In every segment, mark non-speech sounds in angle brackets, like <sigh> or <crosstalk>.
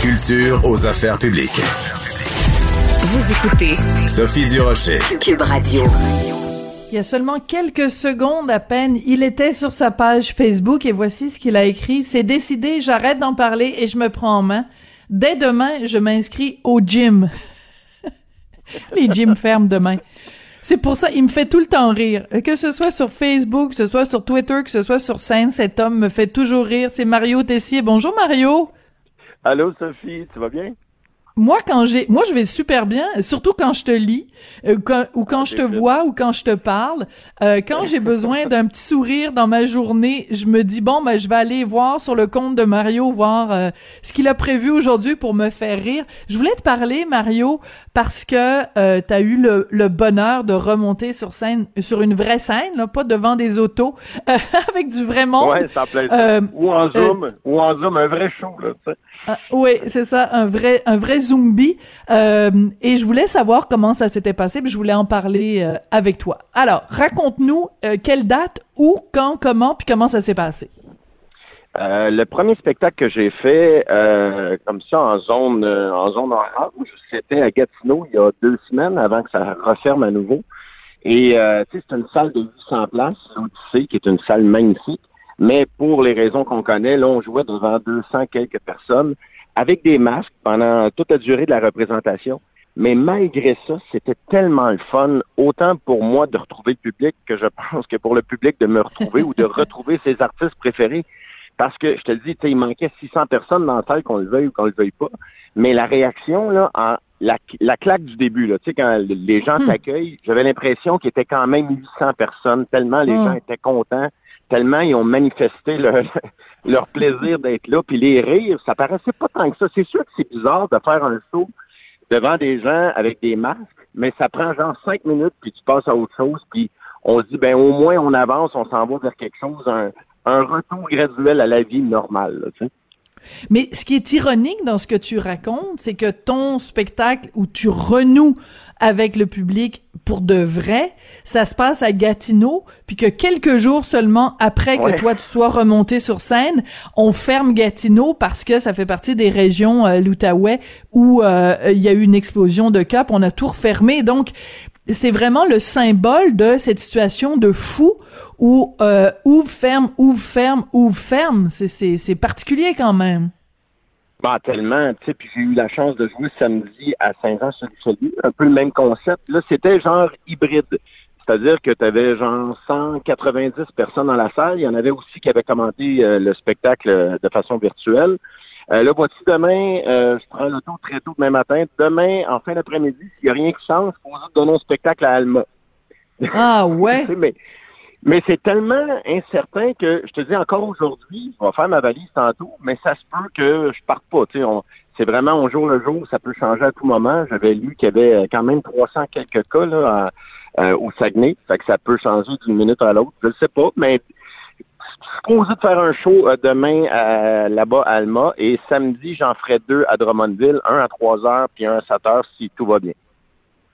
culture aux affaires publiques. Vous écoutez Sophie Durocher. Cube Radio. Il y a seulement quelques secondes à peine, il était sur sa page Facebook et voici ce qu'il a écrit. C'est décidé, j'arrête d'en parler et je me prends en main. Dès demain, je m'inscris au gym. <laughs> Les gyms ferment demain. C'est pour ça, il me fait tout le temps rire. Que ce soit sur Facebook, que ce soit sur Twitter, que ce soit sur scène, cet homme me fait toujours rire. C'est Mario Tessier. Bonjour Mario. Allô Sophie, tu vas bien? Moi quand j'ai moi je vais super bien surtout quand je te lis euh, quand, ou quand je te vois ou quand je te parle. Euh, quand j'ai besoin d'un petit sourire dans ma journée je me dis bon ben je vais aller voir sur le compte de Mario voir euh, ce qu'il a prévu aujourd'hui pour me faire rire. Je voulais te parler Mario parce que euh, tu as eu le, le, bonheur de remonter sur scène sur une vraie scène là pas devant des autos <laughs> avec du vrai monde. Ouais ça plaît. Ou en zoom ou en zoom un vrai show là tu sais. Ah, oui, c'est ça, un vrai, un vrai zombie. Euh, et je voulais savoir comment ça s'était passé, puis je voulais en parler euh, avec toi. Alors, raconte-nous euh, quelle date, où, quand, comment, puis comment ça s'est passé. le premier spectacle que j'ai fait comme ça en zone en zone orange, c'était à Gatineau il y a deux semaines avant que ça referme à nouveau. Et c'est une salle de 800 places, l'Odyssée, qui est une salle magnifique. Mais pour les raisons qu'on connaît, là, on jouait devant 200 quelques personnes avec des masques pendant toute la durée de la représentation. Mais malgré ça, c'était tellement le fun, autant pour moi de retrouver le public que je <laughs> pense que pour le public de me retrouver ou de <laughs> retrouver ses artistes préférés. Parce que je te le dis, il manquait 600 personnes dans la salle, qu'on le veuille ou qu'on le veuille pas. Mais la réaction, là, en, la, la claque du début, là, tu sais, quand les gens hmm. t'accueillent, j'avais l'impression qu'il était quand même 800 personnes, tellement les hmm. gens étaient contents tellement ils ont manifesté leur, <laughs> leur plaisir d'être là. Puis les rires, ça paraissait pas tant que ça. C'est sûr que c'est bizarre de faire un show devant des gens avec des masques, mais ça prend genre cinq minutes, puis tu passes à autre chose, puis on se dit, ben au moins on avance, on s'en va vers quelque chose, un, un retour graduel à la vie normale. sais. Mais ce qui est ironique dans ce que tu racontes, c'est que ton spectacle où tu renoues avec le public pour de vrai, ça se passe à Gatineau, puis que quelques jours seulement après que toi tu sois remonté sur scène, on ferme Gatineau parce que ça fait partie des régions euh, l'Outaouais où euh, il y a eu une explosion de cas, on a tout refermé. Donc c'est vraiment le symbole de cette situation de fou où euh, ouvre, ferme, ouvre, ferme, ouvre, ferme. C'est particulier quand même. Bah, tellement, tu sais, puis j'ai eu la chance de jouer samedi à Saint-Jean-sur-Richelieu, un peu le même concept. Là, c'était genre hybride. C'est-à-dire que tu avais genre 190 personnes dans la salle. Il y en avait aussi qui avaient commenté euh, le spectacle euh, de façon virtuelle. Euh, là, voici demain, euh, je prends le tour très tôt demain matin. Demain, en fin d'après-midi, s'il n'y a rien qui change, faut donner un spectacle à Alma. Ah ouais? <laughs> mais mais c'est tellement incertain que je te dis encore aujourd'hui, je vais faire ma valise tantôt, mais ça se peut que je parte pas. C'est vraiment au jour le jour, ça peut changer à tout moment. J'avais lu qu'il y avait quand même 300 quelques cas là, euh, au Saguenay, fait que ça peut changer d'une minute à l'autre. Je ne sais pas, mais supposé de faire un show euh, demain là-bas à Alma et samedi, j'en ferai deux à Drummondville, un à 3 heures puis un à 7 heures si tout va bien.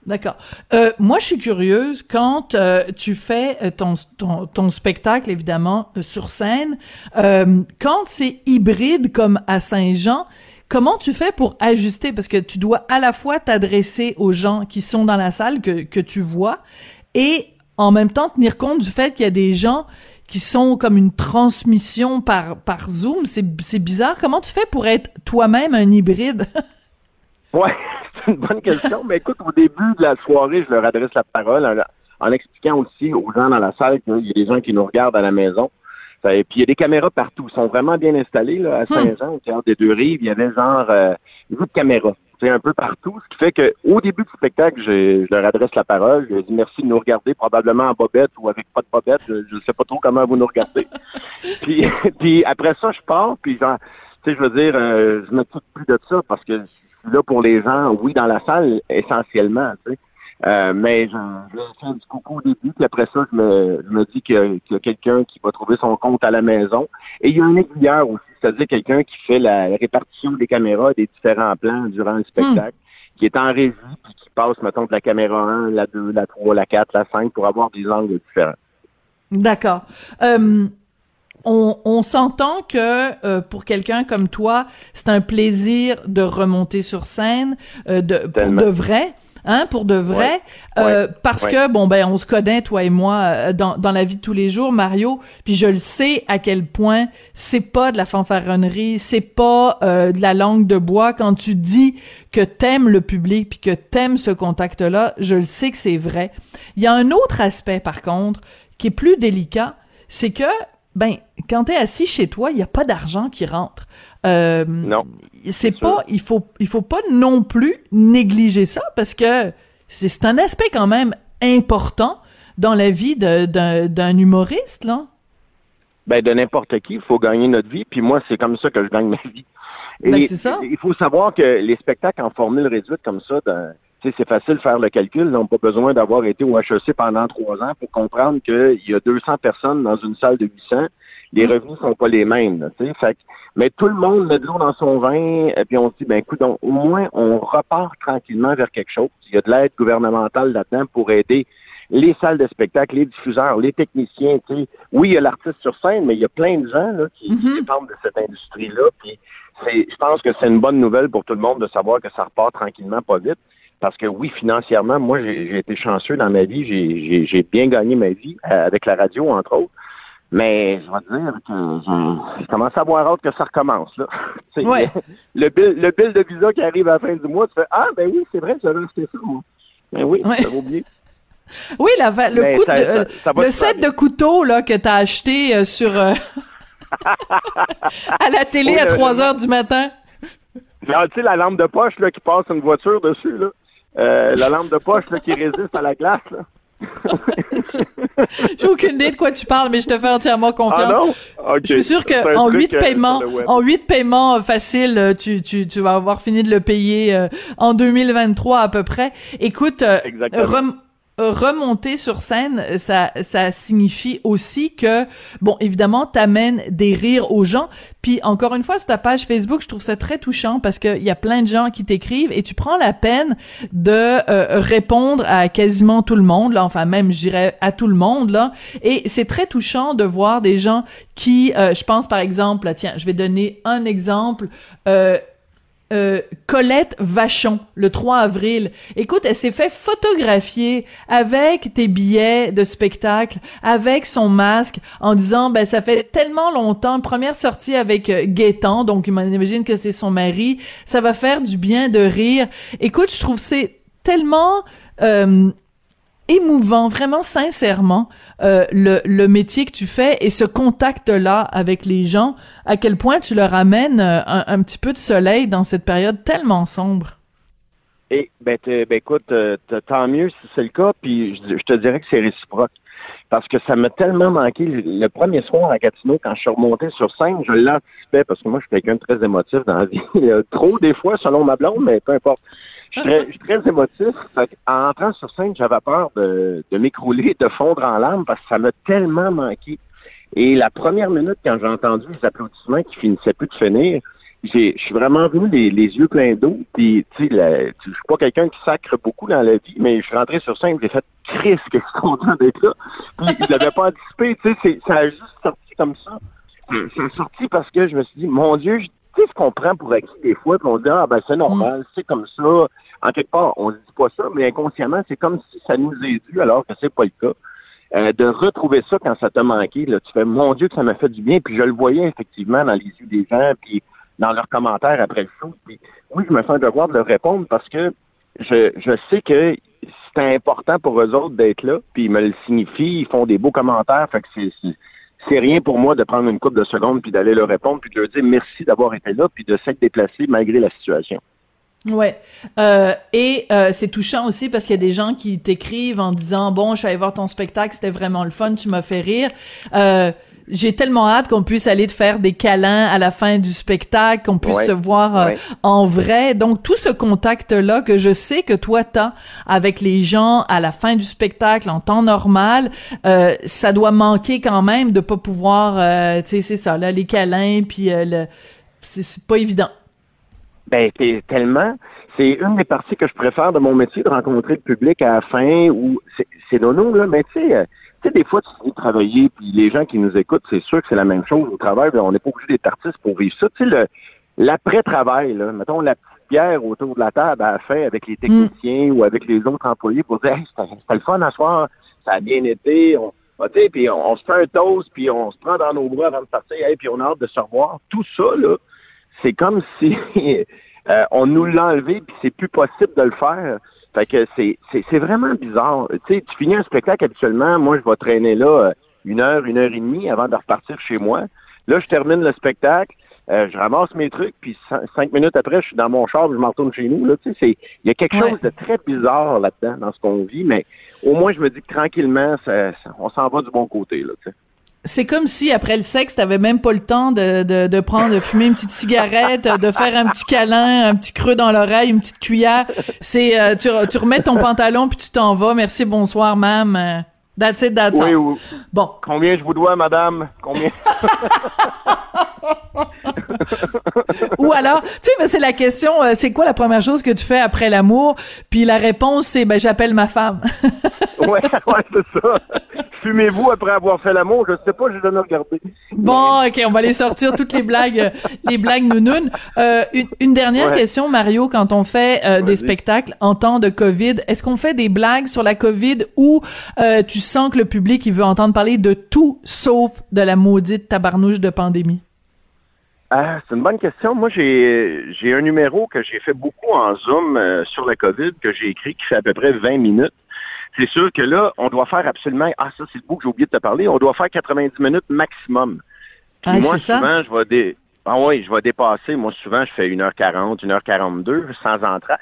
D'accord. Euh, moi, je suis curieuse quand euh, tu fais euh, ton, ton, ton, spectacle, évidemment, sur scène, quand c'est hybride comme à Saint-Jean, comment tu fais pour ajuster? Parce que tu dois à la fois t'adresser aux gens qui sont dans la salle, que, que tu vois, et en même temps tenir compte du fait qu'il y a des gens qui sont comme une transmission par, par Zoom. C'est bizarre. Comment tu fais pour être toi-même un hybride? <laughs> Ouais, <laughs> c'est une bonne question. Mais écoute, au début de la soirée, je leur adresse la parole en, expliquant aussi aux gens dans la salle qu'il y a des gens qui nous regardent à la maison. Et puis il y a des caméras partout. Ils sont vraiment bien installés là, à hmm. Saint-Jean, au théâtre des deux rives. Il y avait genre euh, de caméras. C'est un peu partout. Ce qui fait qu'au début du spectacle, je, leur adresse la parole. Je leur dis merci de nous regarder, probablement en bobette ou avec pas de bobette. Je ne sais pas trop comment vous nous regardez. <laughs> puis, <laughs> puis après ça, je pars, puis genre, tu sais, je veux dire, euh, je ne m'occupe plus de ça parce que là pour les gens, oui, dans la salle, essentiellement, tu sais. Euh, mais je, je fais du coucou au début, puis après ça, je me, je me dis qu'il y a, quelqu'un qui va trouver son compte à la maison. Et il y a un aiguilleur aussi, c'est-à-dire quelqu'un qui fait la, répartition des caméras des différents plans durant le spectacle, hmm. qui est en régie, puis qui passe, mettons, de la caméra 1, la 2, la 3, la 4, la 5, pour avoir des angles différents. D'accord. Euh, on, on s'entend que euh, pour quelqu'un comme toi, c'est un plaisir de remonter sur scène, euh, de pour de vrai. Hein, pour de vrai, euh, parce que bon ben on se connaît toi et moi euh, dans, dans la vie de tous les jours, Mario. Puis je le sais à quel point c'est pas de la fanfaronnerie, c'est pas de la langue de bois. Quand tu dis que t'aimes le public puis que t'aimes ce contact-là, je le sais que c'est vrai. Il y a un autre aspect par contre qui est plus délicat, c'est que ben quand t'es assis chez toi, il y a pas d'argent qui rentre. Euh, non. C'est pas, il faut, il faut pas non plus négliger ça parce que c'est un aspect quand même important dans la vie d'un humoriste là. Ben de n'importe qui, il faut gagner notre vie. Puis moi, c'est comme ça que je gagne ma vie. ben, c'est ça. Il faut savoir que les spectacles en formule réduite comme ça, c'est facile de faire le calcul. Ils n'ont pas besoin d'avoir été au HEC pendant trois ans pour comprendre qu'il y a 200 personnes dans une salle de 800. Les mm. revenus sont pas les mêmes. fait, mais tout le monde met de l'eau dans son vin, et puis on se dit, ben écoute, au moins on repart tranquillement vers quelque chose. Il y a de l'aide gouvernementale là-dedans pour aider les salles de spectacle, les diffuseurs, les techniciens. Oui, il y a l'artiste sur scène, mais il y a plein de gens là, qui, mm-hmm. dépendent de cette industrie-là. Puis je pense que c'est une bonne nouvelle pour tout le monde de savoir que ça repart tranquillement, pas vite. Parce que oui, financièrement, moi, j'ai été chanceux dans ma vie. J'ai bien gagné ma vie euh, avec la radio, entre autres. Mais je vais dire que je, commence à avoir hâte que ça recommence. Là. <laughs> <laughs> Le, bill, le bill de visa qui arrive à la fin du mois, tu fais Ah, ben oui, c'est vrai, j'avais acheté ça, moi. Ben oui, ça vaut bien. <laughs> Oui, la, le, coup de, le set de couteaux là, que tu as acheté euh, sur euh, à la télé à 3 heures du matin. Tu sais, la lampe de poche là, qui passe une voiture dessus, là. Euh, la lampe de poche là, qui résiste à la glace. Là. <laughs> J'ai aucune idée de quoi tu parles, mais je te fais entièrement confiance. Ah je suis sûr que en huit euh, paiements, en huit paiements faciles, euh, tu, tu, tu vas avoir fini de le payer en 2023 à peu près. Écoute, remonter sur scène, ça, ça signifie aussi que, bon, évidemment, t'amènes des rires aux gens. Puis encore une fois, sur ta page Facebook, je trouve ça très touchant parce qu'il y a plein de gens qui t'écrivent et tu prends la peine de euh, répondre à quasiment tout le monde, là, enfin même, je dirais à tout le monde, là. Et c'est très touchant de voir des gens qui, euh, je pense par exemple, tiens, je vais donner un exemple. Euh, euh, Colette Vachon le 3 avril. Écoute, elle s'est fait photographier avec tes billets de spectacle, avec son masque, en disant ben ça fait tellement longtemps, première sortie avec euh, Gaétan, donc imagine que c'est son mari, ça va faire du bien de rire. Écoute, je trouve c'est tellement euh, émouvant, vraiment sincèrement, euh, le, le, métier que tu fais et ce contact-là avec les gens, à quel point tu leur amènes euh, un, petit peu de soleil dans cette période tellement sombre? Et ben, ben écoute, euh, tant mieux si c'est le cas, puis je, te dirais que c'est réciproque. Parce que ça m'a tellement manqué. Le premier soir à Gatineau, quand je suis remonté sur scène, je l'anticipais parce que moi, je suis quelqu'un de très émotif dans la vie. <laughs> Trop des fois, selon ma blonde, mais peu importe. Je suis très, émotif. en entrant sur scène, j'avais peur de, de m'écrouler, de fondre en larmes parce que ça m'a tellement manqué. Et la première minute, quand j'ai entendu les applaudissements qui finissaient plus de finir, je suis vraiment venu les, yeux pleins d'eau. Puis, tu sais, je suis pas quelqu'un qui sacre beaucoup dans la vie, mais je suis rentré sur scène, j'ai fait Chris, que je suis content d'être là? Puis, je l'avais pas anticipé, tu sais, ça a juste sorti comme ça. Ça a sorti parce que je me suis dit, mon Dieu, tu sais ce qu'on prend pour acquis des fois, puis on dit, ah ben c'est normal, mm. c'est comme ça. En quelque part, on ne dit pas ça, mais inconsciemment, c'est comme si ça nous est dû, alors que c'est pas le cas. Euh, de retrouver ça quand ça t'a manqué, là, tu fais, mon Dieu, que ça m'a fait du bien, puis je le voyais effectivement dans les yeux des gens, puis dans leurs commentaires après le show. Puis, oui, je me sens devoir de leur répondre parce que je, je sais que c'est important pour eux autres d'être là, puis ils me le signifient, ils font des beaux commentaires, fait que c'est c'est rien pour moi de prendre une couple de secondes puis d'aller leur répondre puis de leur dire merci d'avoir été là puis de s'être déplacé malgré la situation. Ouais, euh, et euh, c'est touchant aussi parce qu'il y a des gens qui t'écrivent en disant bon, je suis allé voir ton spectacle, c'était vraiment le fun, tu m'as fait rire. Euh, j'ai tellement hâte qu'on puisse aller te faire des câlins à la fin du spectacle, qu'on puisse se voir euh, en vrai. Donc tout ce contact là que je sais que toi t'as avec les gens à la fin du spectacle en temps normal, euh, ça doit manquer quand même de pas pouvoir, euh, tu sais, c'est ça là, les câlins puis le, c'est pas évident. Ben, tellement. C'est une des parties que je préfère de mon métier, de rencontrer le public à la fin, ou c'est nono, là, mais tu sais, euh, tu sais, des fois, tu finis de travailler, puis les gens qui nous écoutent, c'est sûr que c'est la même chose au travail, on n'est pas obligé d'être artiste pour vivre ça. Tu sais, l'après-travail, là, mettons la petite pierre autour de la table à la fin avec les techniciens ou avec les autres employés pour dire, hey, c'était le fun à soir, ça a bien été, on, ah, puis on, se fait un toast, puis on se prend dans nos bras avant de partir, et puis on a hâte de se revoir. Tout ça, là, c'est comme <laughs> si euh, on nous l'a enlevé, puis c'est plus possible de le faire. Fait que c'est, c'est, vraiment bizarre. Tu sais, tu finis un spectacle habituellement, moi je vais traîner là euh, une heure, une heure et demie avant de repartir chez moi. Là, je termine le spectacle, euh, je ramasse mes trucs, puis cinq minutes après, je suis dans mon char, je m'en retourne chez nous. Là, tu sais, il y a quelque chose de très bizarre là-dedans, dans ce qu'on vit, mais au moins, je me dis que tranquillement, on s'en va du bon côté. Là, tu sais. C'est comme si après le sexe, t'avais même pas le temps de, de, de prendre, de fumer une petite cigarette, de faire un petit câlin, un petit creux dans l'oreille, une petite cuillère. C'est euh, tu, tu remets ton pantalon puis tu t'en vas. Merci, bonsoir, mam. That's it, that's oui, Oui. Bon. Combien je vous dois, madame? Combien? <laughs> <laughs> Ou alors, tu sais, c'est la question, euh, c'est quoi la première chose que tu fais après l'amour? Puis la réponse, c'est, ben, j'appelle ma femme. <laughs> ouais, ouais, c'est ça. Fumez-vous après avoir fait l'amour? Je sais pas, j'ai jamais regardé. Bon, ok, on va aller sortir toutes les blagues, euh, les blagues nounounes. Euh, une, dernière question, Mario, quand on fait euh, des spectacles en temps de COVID, est-ce qu'on fait des blagues sur la COVID ou tu sens que le public, il veut entendre parler de tout sauf de la maudite tabarnouche de pandémie? Ah, c'est une bonne question. Moi, j'ai j'ai un numéro que j'ai fait beaucoup en Zoom sur la COVID, que j'ai écrit, qui fait à peu près 20 minutes c'est sûr que là, on doit faire absolument, ah ça c'est le bout que j'ai oublié de te parler, on doit faire 90 minutes maximum. Puis ah, moi, souvent, je vais dé... ah, oui, je vais dépasser. Moi, souvent, je fais 1h40, 1h42 sans entrée.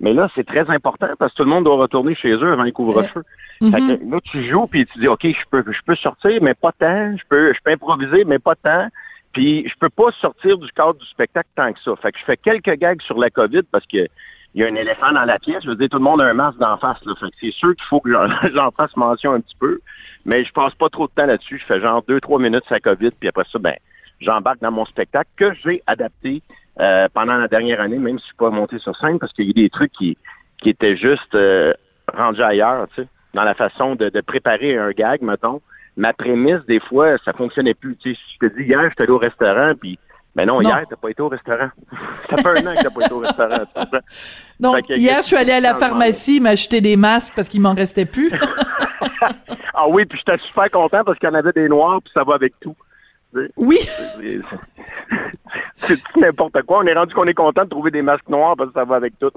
Mais là, c'est très important parce que tout le monde doit retourner chez eux avant les couvre-feu. Mm-hmm. Là, tu joues puis tu dis, OK, je peux, je peux sortir, mais pas tant. Je peux, je peux improviser, mais pas tant. Puis je peux pas sortir du cadre du spectacle tant que ça. Fait que je fais quelques gags sur la COVID parce que il y a un éléphant dans la pièce. Je veux dire, tout le monde a un masque d'en face. Là. Fait que c'est sûr qu'il faut que j'en <laughs> fasse mention un petit peu. Mais je passe pas trop de temps là-dessus. Je fais genre deux, trois minutes sur la COVID, puis après ça, ben, j'embarque dans mon spectacle que j'ai adapté euh, pendant la dernière année, même si je suis pas monté sur scène, parce qu'il y a des trucs qui, qui étaient juste euh, rendus ailleurs, tu sais, dans la façon de, de préparer un gag, mettons. Ma prémisse, des fois, ça fonctionnait plus. Tu sais, je te dis, hier, j'étais allé au restaurant, puis mais non, hier, t'as pas été au restaurant. <laughs> ça fait un an que t'as pas été au restaurant. Donc, hier, je suis allé à la pharmacie m'acheter des masques parce qu'il m'en restait plus. <laughs> <laughs> ah oui, puis j'étais super content parce qu'il y en avait des noirs, puis ça va avec tout. Oui. C'est n'importe quoi. On est rendu qu'on est content de trouver des masques noirs parce que ça va avec tout.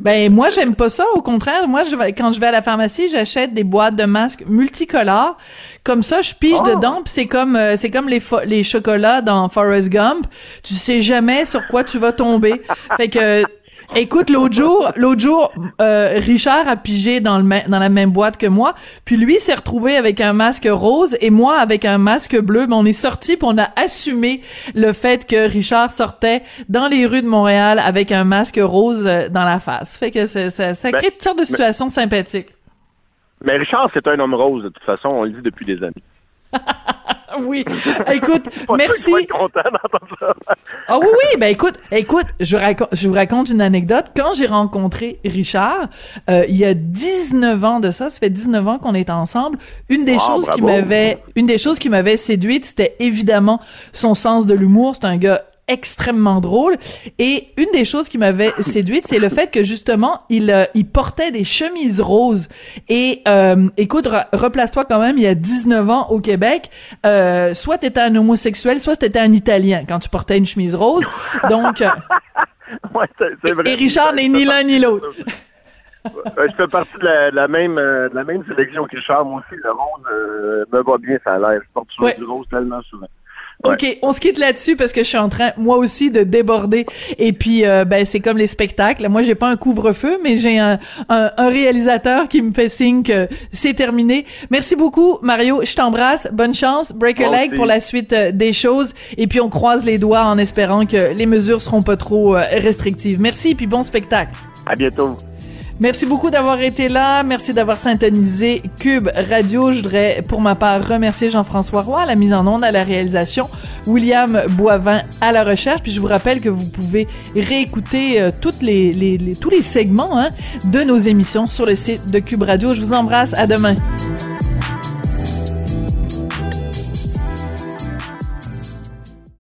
Ben moi j'aime pas ça. Au contraire, moi je vais, quand je vais à la pharmacie, j'achète des boîtes de masques multicolores. Comme ça, je pige oh! dedans. Puis c'est comme euh, c'est comme les les chocolats dans Forrest Gump. Tu sais jamais sur quoi tu vas tomber. fait que Écoute, l'autre jour, l'autre jour, euh, Richard a pigé dans le dans la même boîte que moi, puis lui s'est retrouvé avec un masque rose et moi avec un masque bleu. Mais on est sorti, on a assumé le fait que Richard sortait dans les rues de Montréal avec un masque rose euh, dans la face. Fait que ça, ça, ça crée toutes sortes de situations sympathiques. Mais Richard, c'est un homme rose de toute façon, on le dit depuis des années. <laughs> oui. Écoute, <laughs> merci. Ah oui, oui. Ben écoute, écoute, je, je vous raconte une anecdote. Quand j'ai rencontré Richard, euh, il y a 19 ans de ça, ça fait 19 ans qu'on est ensemble. Une des choses qui m'avait, une des choses qui m'avait séduite, c'était évidemment son sens de l'humour. C'est un gars extrêmement drôle. Et une des choses qui m'avait <coughs> séduite, c'est le fait que justement, il, euh, il portait des chemises roses. Et euh, écoute, replace-toi quand même, il y a 19 ans au Québec, euh, soit t'étais un homosexuel, soit t'étais un Italien quand tu portais une chemise rose. Donc, euh, <laughs> et Richard n'est ni l'un ni l'autre. <laughs> je fais partie de la, même de la même sélection que Richard. Moi aussi, le rose me va bien, ça a l'air. Je porte du rose tellement souvent. OK, on se quitte là-dessus parce que je suis en train, moi aussi, de déborder. Et puis, euh, ben, c'est comme les spectacles. Moi, j'ai pas un couvre-feu, mais j'ai un, un, réalisateur qui me fait signe que c'est terminé. Merci beaucoup, Mario. Je t'embrasse. Bonne chance. Break a leg pour la suite euh, des choses. Et puis, on croise les doigts en espérant que les mesures seront pas trop euh, restrictives. Merci, puis bon spectacle. À bientôt. Merci beaucoup d'avoir été là. Merci d'avoir syntonisé Cube Radio. Je voudrais, pour ma part, remercier Jean-François Roy à la mise en onde, à la réalisation, William Boivin à la recherche. Puis je vous rappelle que vous pouvez réécouter euh, tous les segments hein, de nos émissions sur le site de Cube Radio. Je vous embrasse. À demain.